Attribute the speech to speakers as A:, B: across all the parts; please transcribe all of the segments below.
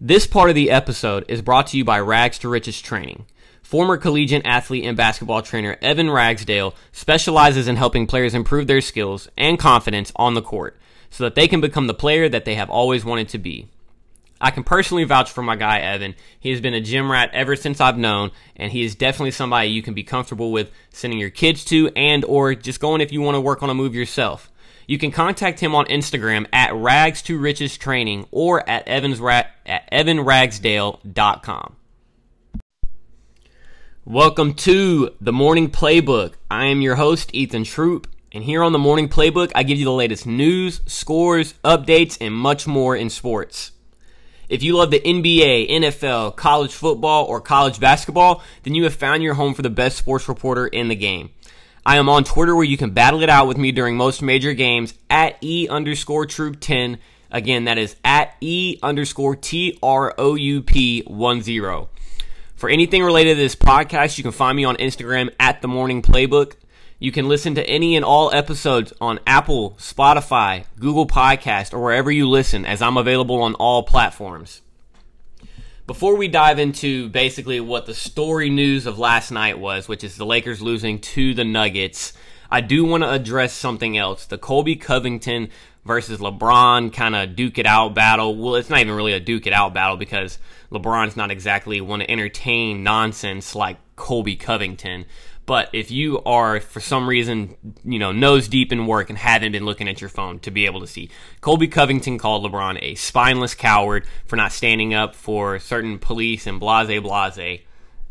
A: This part of the episode is brought to you by Rags to Riches Training. Former collegiate athlete and basketball trainer Evan Ragsdale specializes in helping players improve their skills and confidence on the court so that they can become the player that they have always wanted to be. I can personally vouch for my guy Evan. He has been a gym rat ever since I've known, and he is definitely somebody you can be comfortable with sending your kids to and or just going if you want to work on a move yourself. You can contact him on Instagram at rags to riches training or at evans at evanragsdale.com. Welcome to the Morning Playbook. I am your host, Ethan Troup, and here on the Morning Playbook, I give you the latest news, scores, updates, and much more in sports. If you love the NBA, NFL, college football, or college basketball, then you have found your home for the best sports reporter in the game. I am on Twitter where you can battle it out with me during most major games at E underscore troup 10. Again, that is at E underscore T R O U P 1 0. For anything related to this podcast, you can find me on Instagram at The Morning Playbook. You can listen to any and all episodes on Apple, Spotify, Google Podcast, or wherever you listen, as I'm available on all platforms. Before we dive into basically what the story news of last night was, which is the Lakers losing to the Nuggets, I do want to address something else. The Colby Covington versus LeBron kind of duke it out battle. Well, it's not even really a duke it out battle because LeBron's not exactly want to entertain nonsense like Colby Covington. But if you are, for some reason, you know, nose deep in work and haven't been looking at your phone to be able to see, Colby Covington called LeBron a spineless coward for not standing up for certain police and blase blase.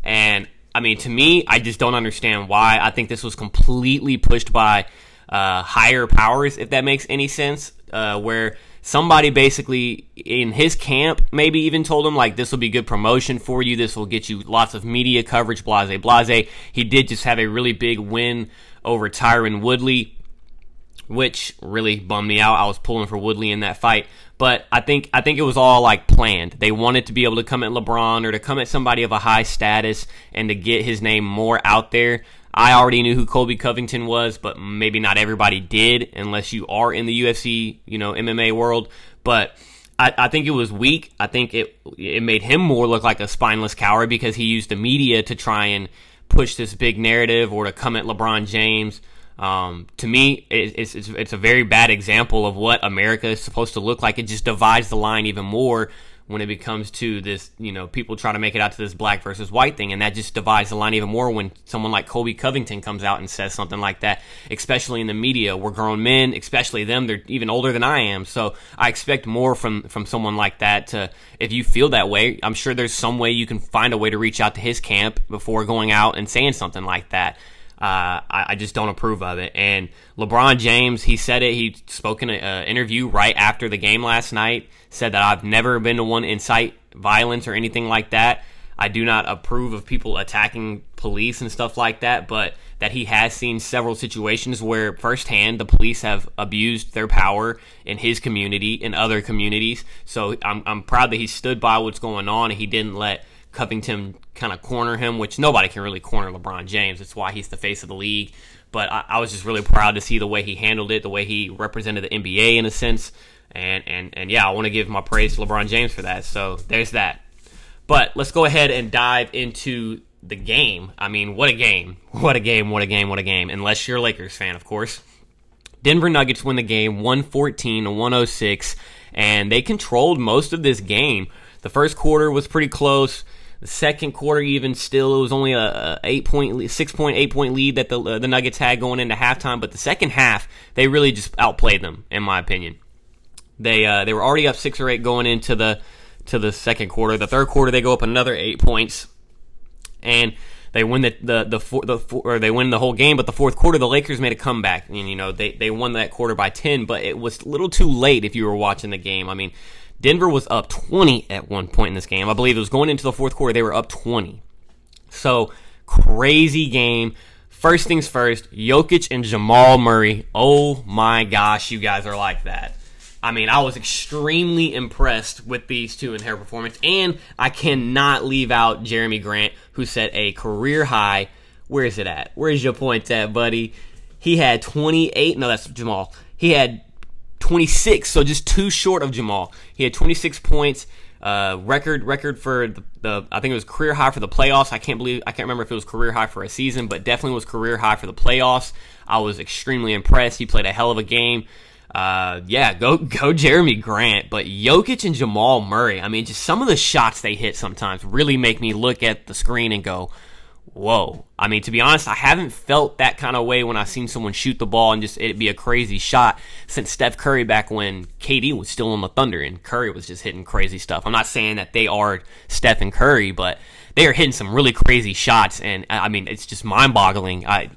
A: And I mean, to me, I just don't understand why. I think this was completely pushed by uh, higher powers, if that makes any sense, uh, where somebody basically in his camp maybe even told him like this will be good promotion for you. This will get you lots of media coverage blase blase. He did just have a really big win over tyron woodley which really bummed me out. I was pulling for woodley in that fight. But i think i think it was all like planned. They wanted to be able to come at lebron or to come at somebody of a high status and to get his name more out there I already knew who Colby Covington was, but maybe not everybody did, unless you are in the UFC, you know, MMA world. But I, I, think it was weak. I think it it made him more look like a spineless coward because he used the media to try and push this big narrative or to come at LeBron James. Um, to me, it, it's, it's it's a very bad example of what America is supposed to look like. It just divides the line even more when it becomes to this, you know, people try to make it out to this black versus white thing, and that just divides the line even more when someone like Colby Covington comes out and says something like that, especially in the media. We're grown men, especially them, they're even older than I am. So I expect more from, from someone like that to, if you feel that way, I'm sure there's some way you can find a way to reach out to his camp before going out and saying something like that. Uh, I, I, just don't approve of it. And LeBron James, he said it. He spoke in an interview right after the game last night. Said that I've never been to one incite violence or anything like that. I do not approve of people attacking police and stuff like that, but that he has seen several situations where firsthand the police have abused their power in his community, in other communities. So I'm, I'm proud that he stood by what's going on and he didn't let Covington kind of corner him, which nobody can really corner LeBron James. It's why he's the face of the league. But I, I was just really proud to see the way he handled it, the way he represented the NBA in a sense. And, and, and yeah, I want to give my praise to LeBron James for that. So there's that. But let's go ahead and dive into the game. I mean, what a game. What a game, what a game, what a game. Unless you're a Lakers fan, of course. Denver Nuggets win the game 114 to 106, and they controlled most of this game. The first quarter was pretty close. The second quarter, even still, it was only a, eight point, six point, eight point lead that the uh, the Nuggets had going into halftime. But the second half, they really just outplayed them, in my opinion. They uh, they were already up six or eight going into the to the second quarter. The third quarter, they go up another eight points, and they win the the the, four, the four, or they win the whole game. But the fourth quarter, the Lakers made a comeback, and you know they they won that quarter by ten. But it was a little too late if you were watching the game. I mean, Denver was up 20 at one point in this game. I believe it was going into the fourth quarter, they were up 20. So, crazy game. First things first, Jokic and Jamal Murray. Oh my gosh, you guys are like that. I mean, I was extremely impressed with these two in their performance, and I cannot leave out Jerami Grant, who set a career high. Where is it at? Where's your point at, buddy? He had 28. No, that's Jamal. He had 26, so just two short of Jamal. He had 26 points, uh, record record for the, the I think it was career high for the playoffs. I can't believe I can't remember if it was career high for a season, but definitely was career high for the playoffs. I was extremely impressed. He played a hell of a game. Uh, yeah, go go Jerami Grant, but Jokic and Jamal Murray. I mean, just some of the shots they hit sometimes really make me look at the screen and go, whoa. I mean, to be honest, I haven't felt that kind of way when I've seen someone shoot the ball and just it'd be a crazy shot since Steph Curry back when KD was still on the Thunder and Curry was just hitting crazy stuff. I'm not saying that they are Steph and Curry, but they are hitting some really crazy shots, and uh, I mean, it's just mind boggling. I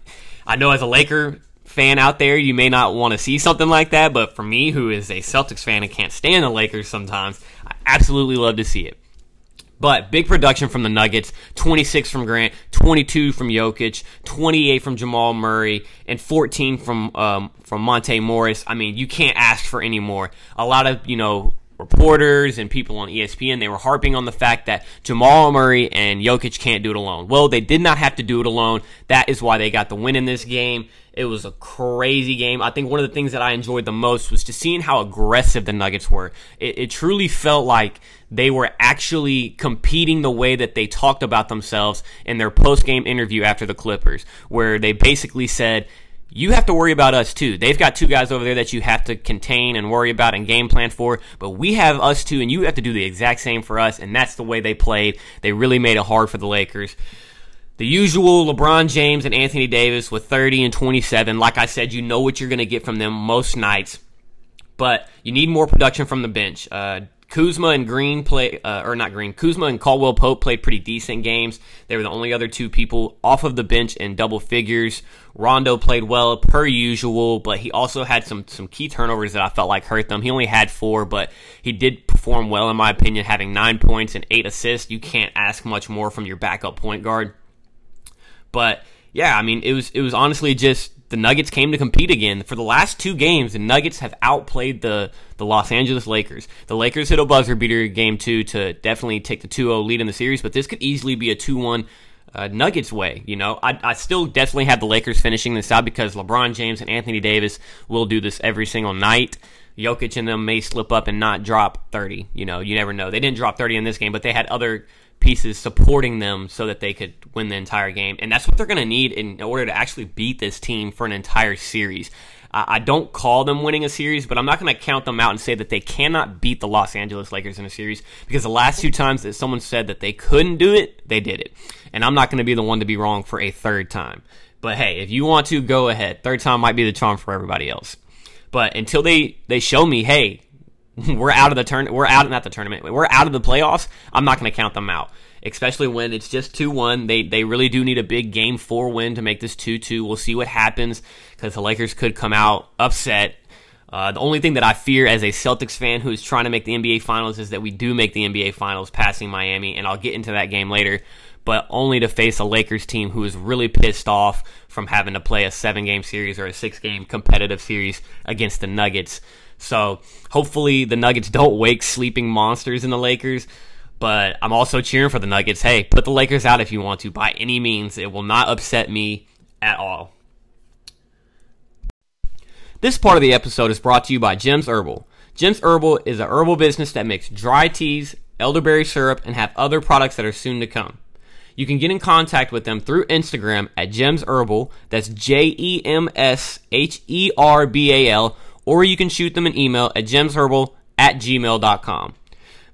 A: I know as a Laker fan out there, you may not want to see something like that, but for me, who is a Celtics fan and can't stand the Lakers sometimes, I absolutely love to see it. But big production from the Nuggets 26 from Grant, 22 from Jokic, 28 from Jamal Murray, and 14 from um, from Monte Morris. I mean, you can't ask for any more. A lot of, you know, reporters and people on ESPN, they were harping on the fact that Jamal Murray and Jokic can't do it alone. Well, they did not have to do it alone. That is why they got the win in this game. It was a crazy game. I think one of the things that I enjoyed the most was just seeing how aggressive the Nuggets were. It, it truly felt like they were actually competing the way that they talked about themselves in their post game interview after the Clippers, where they basically said, you have to worry about us too. They've got two guys over there that you have to contain and worry about and game plan for, but we have us too, and you have to do the exact same for us, and that's the way they played. They really made it hard for the Lakers. The usual LeBron James and Anthony Davis with 30 and 27. Like I said, you know what you're going to get from them most nights, but you need more production from the bench. Uh, Kuzma and Green play, uh, or not Green, Kuzma and Caldwell Pope played pretty decent games. They were the only other two people off of the bench in double figures. Rondo played well per usual, but he also had some some key turnovers that I felt like hurt them. He only had four, but he did perform well in my opinion, having nine points and eight assists. You can't ask much more from your backup point guard. But yeah, I mean, it was it was honestly just the Nuggets came to compete again. For the last two games, the Nuggets have outplayed the the Los Angeles Lakers. The Lakers hit a buzzer beater game two to definitely take the 2-0 lead in the series, but this could easily be a 2-1 uh, Nuggets way. You know, I, I still definitely have the Lakers finishing this out because LeBron James and Anthony Davis will do this every single night. Jokic and them may slip up and not drop 30. You know, you never know. They didn't drop 30 in this game, but they had other pieces supporting them so that they could win the entire game. And that's what they're going to need in order to actually beat this team for an entire series. I don't call them winning a series, but I'm not going to count them out and say that they cannot beat the Los Angeles Lakers in a series because the last two times that someone said that they couldn't do it, they did it. And I'm not going to be the one to be wrong for a third time. But hey, if you want to, go ahead. Third time might be the charm for everybody else. But until they, they show me, hey, we're out of the turn. We're out not the tournament. We're out of the playoffs. I'm not going to count them out, especially when it's just two one. They they really do need a big game four win to make this two two. We'll see what happens because the Lakers could come out upset. Uh, the only thing that I fear as a Celtics fan who is trying to make the NBA Finals is that we do make the NBA Finals, passing Miami, and I'll get into that game later. But only to face a Lakers team who is really pissed off from having to play a seven game series or a six game competitive series against the Nuggets. So hopefully the Nuggets don't wake sleeping monsters in the Lakers. But I'm also cheering for the Nuggets. Hey, put the Lakers out if you want to by any means. It will not upset me at all. This part of the episode is brought to you by Jems Herbal. Jems Herbal is a herbal business that makes dry teas, elderberry syrup, and have other products that are soon to come. You can get in contact with them through Instagram at Jems Herbal. That's J E M S H E R B A L or you can shoot them an email at jemsherbal at gmail.com.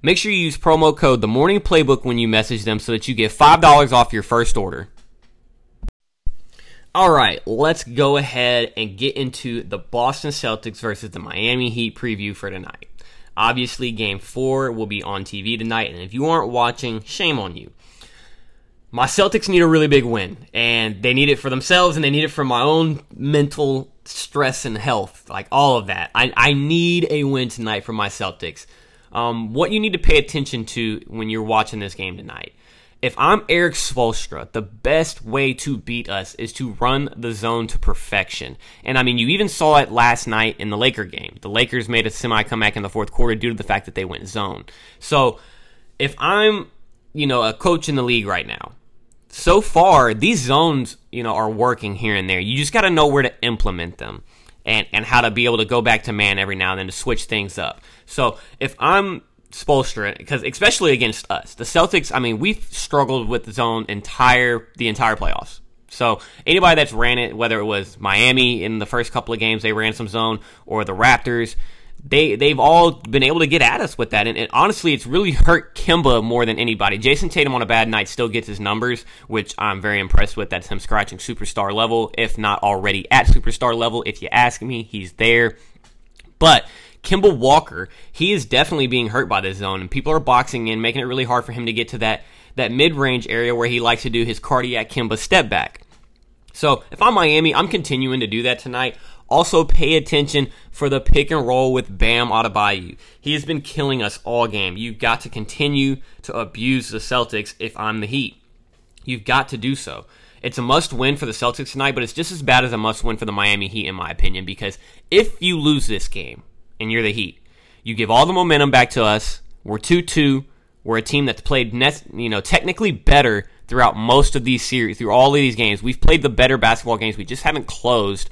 A: Make sure you use promo code The Morning Playbook when you message them so that you get $5 off your first order. All right, let's go ahead and get into the Boston Celtics versus the Miami Heat preview for tonight. Obviously, game four will be on TV tonight, and if you aren't watching, shame on you. My Celtics need a really big win, and they need it for themselves, and they need it for my own mental stress and health, like all of that. I, I need a win tonight for my Celtics. Um, what you need to pay attention to when you're watching this game tonight. If I'm Erik Spoelstra, the best way to beat us is to run the zone to perfection. And I mean, you even saw it last night in the Laker game. The Lakers made a semi comeback in the fourth quarter due to the fact that they went zone. So if I'm, you know, a coach in the league right now, so far these zones you know are working here and there you just got to know where to implement them and and how to be able to go back to man every now and then to switch things up so if i'm Spoelstra because especially against us, the Celtics. I mean, we've struggled with the zone entire the entire playoffs. So anybody that's ran it, whether it was Miami in the first couple of games, they ran some zone, or the Raptors, they they've all been able to get at us with that. And, and, honestly, it's really hurt Kemba more than anybody. Jayson Tatum on a bad night still gets his numbers, which I'm very impressed with. That's him scratching superstar level, if not already at superstar level. If you ask me, he's there. But Kemba Walker, he is definitely being hurt by this zone, and people are boxing in, making it really hard for him to get to that that mid range area where he likes to do his cardiac Kemba step back. So if I'm Miami, I'm continuing to do that tonight. Also, pay attention for the pick and roll with Bam Adebayo. He has been killing us all game. You've got to continue to abuse the Celtics if I'm the Heat. You've got to do so. It's a must win for the Celtics tonight, but it's just as bad as a must win for the Miami Heat, in my opinion, because if you lose this game and you're the Heat, you give all the momentum back to us. We're 2 2. We're a team that's played, you know, technically better throughout most of these series, through all of these games. We've played the better basketball games. We just haven't closed.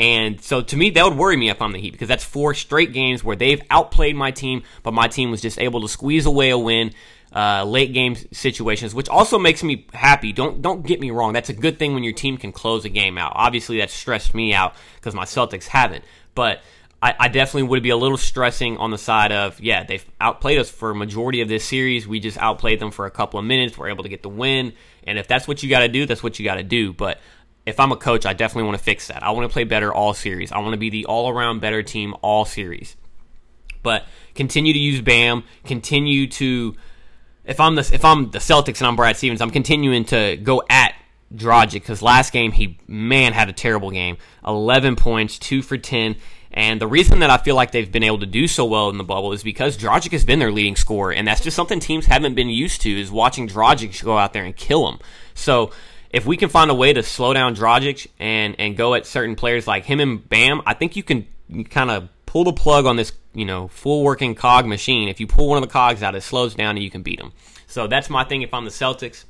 A: And so to me, that would worry me if I'm the Heat because that's four straight games where they've outplayed my team, but my team was just able to squeeze away a win. Uh, late game situations, which also makes me happy. Don't don't get me wrong. That's a good thing when your team can close a game out. Obviously, that stressed me out because my Celtics haven't. But I, I, definitely would be a little stressing on the side of yeah they've outplayed us for a majority of this series. We just outplayed them for a couple of minutes. We're able to get the win, and if that's what you got to do, that's what you got to do. But if I'm a coach, I definitely want to fix that. I want to play better all series. I want to be the all around better team all series. But continue to use Bam. Continue to if I'm the if I'm the Celtics and I'm Brad Stevens, I'm continuing to go at Dragic because last game he man had a terrible game. 11 points, two for 10. And the reason that I feel like they've been able to do so well in the bubble is because Dragic has been their leading scorer, and that's just something teams haven't been used to is watching Dragic go out there and kill them. So if we can find a way to slow down Dragic and and go at certain players like him and Bam, I think you can kind of pull the plug on this, you know, full working cog machine. If you pull one of the cogs out, it slows down and you can beat them. So that's my thing. If I'm the Celtics,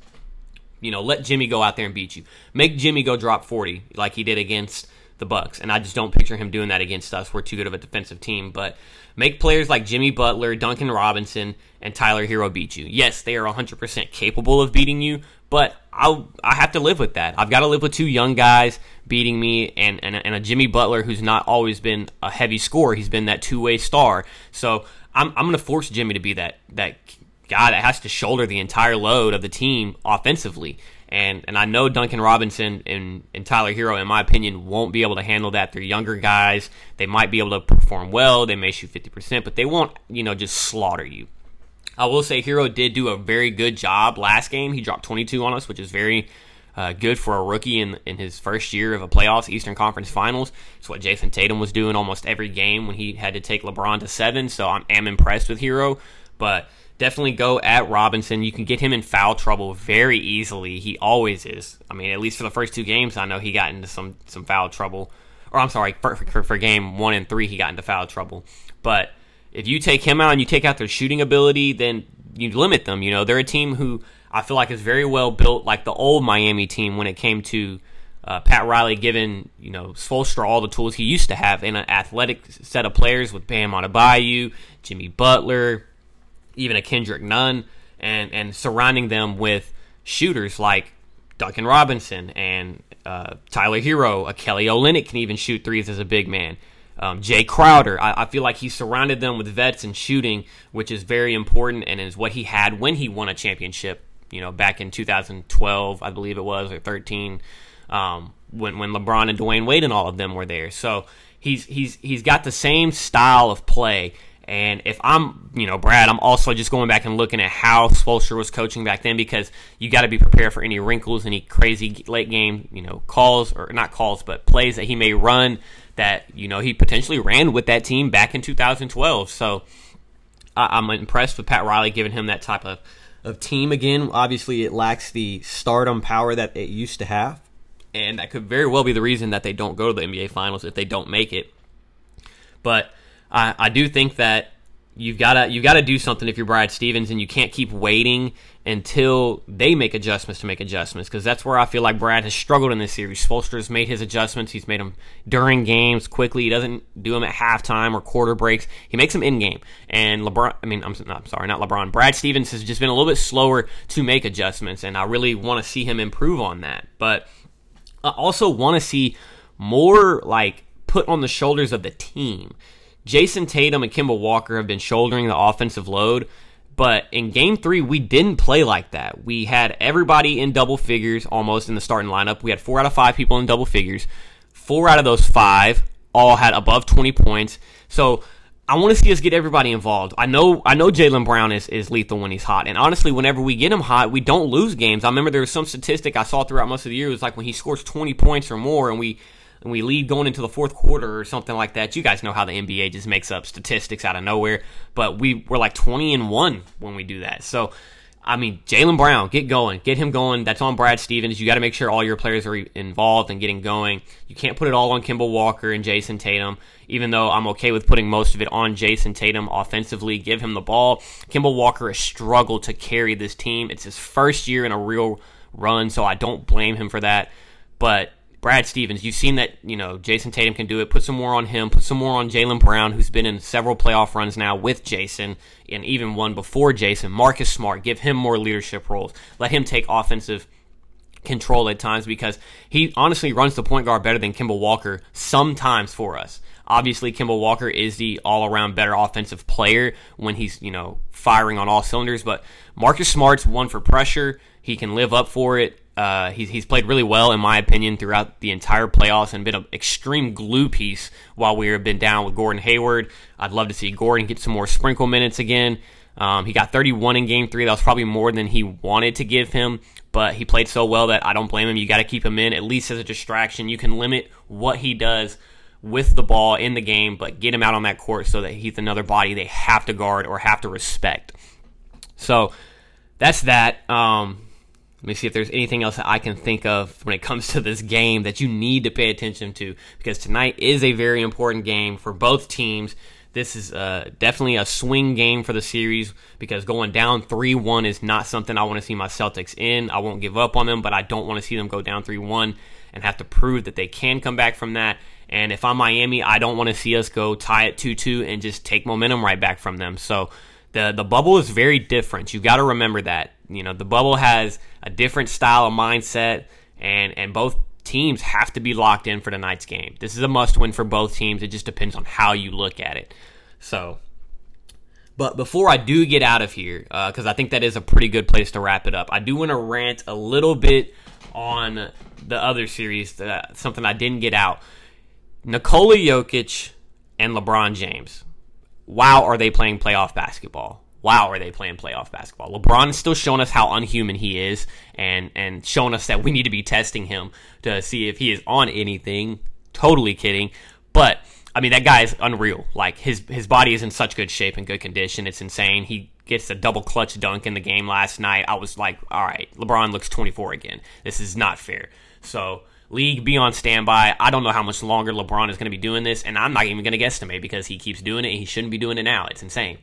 A: you know, let Jimmy go out there and beat you. Make Jimmy go drop 40 like he did against the Bucks, and I just don't picture him doing that against us. We're too good of a defensive team. But make players like Jimmy Butler, Duncan Robinson, and Tyler Herro beat you. Yes, they are 100% capable of beating you, but I I have to live with that. I've got to live with two young guys beating me, and, and and a Jimmy Butler who's not always been a heavy scorer. He's been that two way star. So I'm I'm going to force Jimmy to be that that guy that has to shoulder the entire load of the team offensively. And and I know Duncan Robinson and, and Tyler Herro, in my opinion, won't be able to handle that. They're younger guys. They might be able to perform well. They may shoot 50%, but they won't, you know, just slaughter you. I will say Herro did do a very good job last game. He dropped 22 on us, which is very uh, good for a rookie in in his first year of a playoffs Eastern Conference Finals. It's what Jayson Tatum was doing almost every game when he had to take LeBron to seven. So I'm am impressed with Herro, but definitely go at Robinson. You can get him in foul trouble very easily. He always is. I mean, at least for the first two games, I know he got into some some foul trouble. Or I'm sorry, for, for, for game one and three, he got into foul trouble. But if you take him out and you take out their shooting ability, then you limit them. You know, they're a team who I feel like is very well built, like the old Miami team when it came to uh, Pat Riley giving you know Spoelstra all the tools he used to have in an athletic set of players with Bam Adebayo, Jimmy Butler, even a Kendrick Nunn, and and surrounding them with shooters like Duncan Robinson and uh, Tyler Herro, A Kelly Olynyk can even shoot threes as a big man. Um, Jae Crowder, I, I, feel like he surrounded them with vets and shooting, which is very important and is what he had when he won a championship. You know, back in 2012, I believe it was, or 13, um, when when LeBron and Dwyane Wade and all of them were there. So he's he's he's got the same style of play and if I'm, you know, Brad, I'm also just going back and looking at how Spoelstra was coaching back then because you got to be prepared for any wrinkles, any crazy late game, you know, calls or not calls, but plays that he may run that you know he potentially ran with that team back in 2012. So I'm impressed with Pat Riley giving him that type of of team again. Obviously, it lacks the stardom power that it used to have, and that could very well be the reason that they don't go to the NBA Finals if they don't make it. But I, I do think that you've gotta you've gotta do something if you're Brad Stevens, and you can't keep waiting until they make adjustments to make adjustments because that's where I feel like Brad has struggled in this series. Spoelstra's made his adjustments. He's made them during games quickly. He doesn't do them at halftime or quarter breaks. He makes them in game. And LeBron, I mean, I'm, I'm sorry, not LeBron. Brad Stevens has just been a little bit slower to make adjustments, and I really want to see him improve on that. But I also want to see more like put on the shoulders of the team. Jayson Tatum and Kemba Walker have been shouldering the offensive load, but in game three, we didn't play like that. We had everybody in double figures almost in the starting lineup. We had four out of five people in double figures. Four out of those five all had above 20 points. So I want to see us get everybody involved. I know I know Jaylen Brown is, is lethal when he's hot. And honestly, whenever we get him hot, we don't lose games. I remember there was some statistic I saw throughout most of the year. It was like when he scores 20 points or more and we and we lead going into the fourth quarter or something like that. You guys know how the NBA just makes up statistics out of nowhere, but we were like 20 and 1 when we do that. So, I mean, Jaylen Brown, get going. Get him going. That's on Brad Stevens. You got to make sure all your players are involved and getting going. You can't put it all on Kemba Walker and Jayson Tatum, even though I'm okay with putting most of it on Jayson Tatum offensively. Give him the ball. Kemba Walker has struggled to carry this team. It's his first year in a real run, so I don't blame him for that. But Brad Stevens, you've seen that, you know, Jayson Tatum can do it. Put some more on him. Put some more on Jaylen Brown, who's been in several playoff runs now with Jayson and even one before Jayson. Marcus Smart, give him more leadership roles. Let him take offensive control at times because he honestly runs the point guard better than Kemba Walker sometimes for us. Obviously, Kemba Walker is the all around better offensive player when he's, you know, firing on all cylinders, but Marcus Smart's one for pressure. He can live up for it. Uh, he's, he's played really well, in my opinion, throughout the entire playoffs and been an extreme glue piece while we have been down with Gordon Hayward. I'd love to see Gordon get some more sprinkle minutes again. Um, he got 31 in game three. That was probably more than he wanted to give him, but he played so well that I don't blame him. You got to keep him in, at least as a distraction. You can limit what he does with the ball in the game, but get him out on that court so that he's another body they have to guard or have to respect. So that's that. Um, let me see if there's anything else that I can think of when it comes to this game that you need to pay attention to because tonight is a very important game for both teams. This is uh, definitely a swing game for the series because going down 3 1 is not something I want to see my Celtics in. I won't give up on them, but I don't want to see them go down 3 1 and have to prove that they can come back from that. And if I'm Miami, I don't want to see us go tie it 2 2 and just take momentum right back from them. So the, the bubble is very different. You've got to remember that. You know, the bubble has a different style of mindset, and and both teams have to be locked in for tonight's game. This is a must win for both teams. It just depends on how you look at it. So, but before I do get out of here, because uh, I think that is a pretty good place to wrap it up, I do want to rant a little bit on the other series, that, something I didn't get out. Nikola Jokic and LeBron James. Wow, are they playing playoff basketball? Wow, are they playing playoff basketball? LeBron is still showing us how unhuman he is and, and showing us that we need to be testing him to see if he is on anything. Totally kidding. But, I mean, that guy is unreal. Like, his, his body is in such good shape and good condition. It's insane. He gets a double clutch dunk in the game last night. I was like, all right, LeBron looks 24 again. This is not fair. So, league be on standby. I don't know how much longer LeBron is going to be doing this, and I'm not even going to guesstimate because he keeps doing it. he shouldn't be doing it now. It's insane.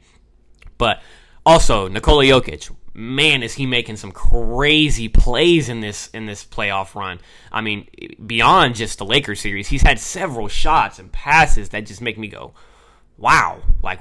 A: But also, Nikola Jokic, man, is he making some crazy plays in this in this playoff run. I mean, beyond just the Lakers series, he's had several shots and passes that just make me go, "Wow!" Like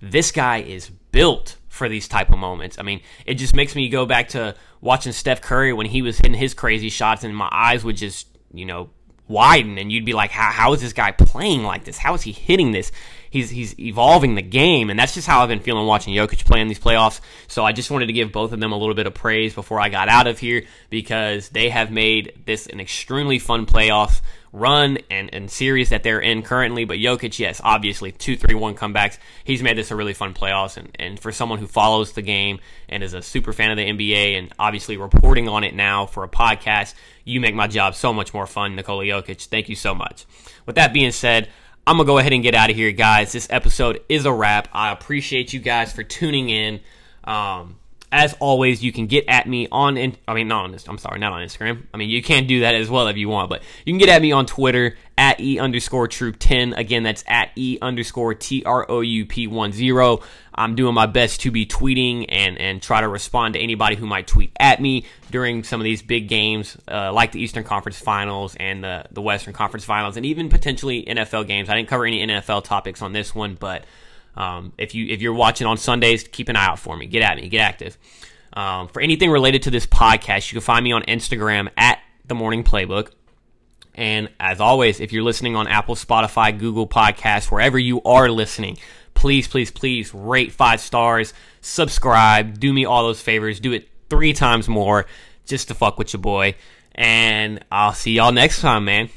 A: this guy is built for these type of moments. I mean, it just makes me go back to watching Steph Curry when he was hitting his crazy shots, and my eyes would just, you know, widen, and you'd be like, "How, how is this guy playing like this? How is he hitting this?" He's he's evolving the game, and that's just how I've been feeling watching Jokic play in these playoffs. So I just wanted to give both of them a little bit of praise before I got out of here because they have made this an extremely fun playoff run and, and series that they're in currently. But Jokic, yes, obviously, two, three, one comebacks. He's made this a really fun playoffs. And, and for someone who follows the game and is a super fan of the NBA and obviously reporting on it now for a podcast, you make my job so much more fun, Nikola Jokic. Thank you so much. With that being said, I'm going to go ahead and get out of here, guys. This episode is a wrap. I appreciate you guys for tuning in. Um, as always, you can get at me on, in, I mean, not on this, I'm sorry, not on Instagram. I mean, you can do that as well if you want, but you can get at me on Twitter at E underscore troup 10. Again, that's at E underscore T R O U P 1 0. I'm doing my best to be tweeting and, and try to respond to anybody who might tweet at me during some of these big games, uh, like the Eastern Conference Finals and the, the Western Conference Finals, and even potentially NFL games. I didn't cover any NFL topics on this one, but um, if you if you're watching on Sundays, keep an eye out for me. Get at me. Get active. Um, for anything related to this podcast, you can find me on Instagram at the Morning Playbook. And as always, if you're listening on Apple, Spotify, Google Podcasts, wherever you are listening, please, please, please rate five stars, subscribe, do me all those favors, do it three times more just to fuck with your boy. And I'll see y'all next time, man.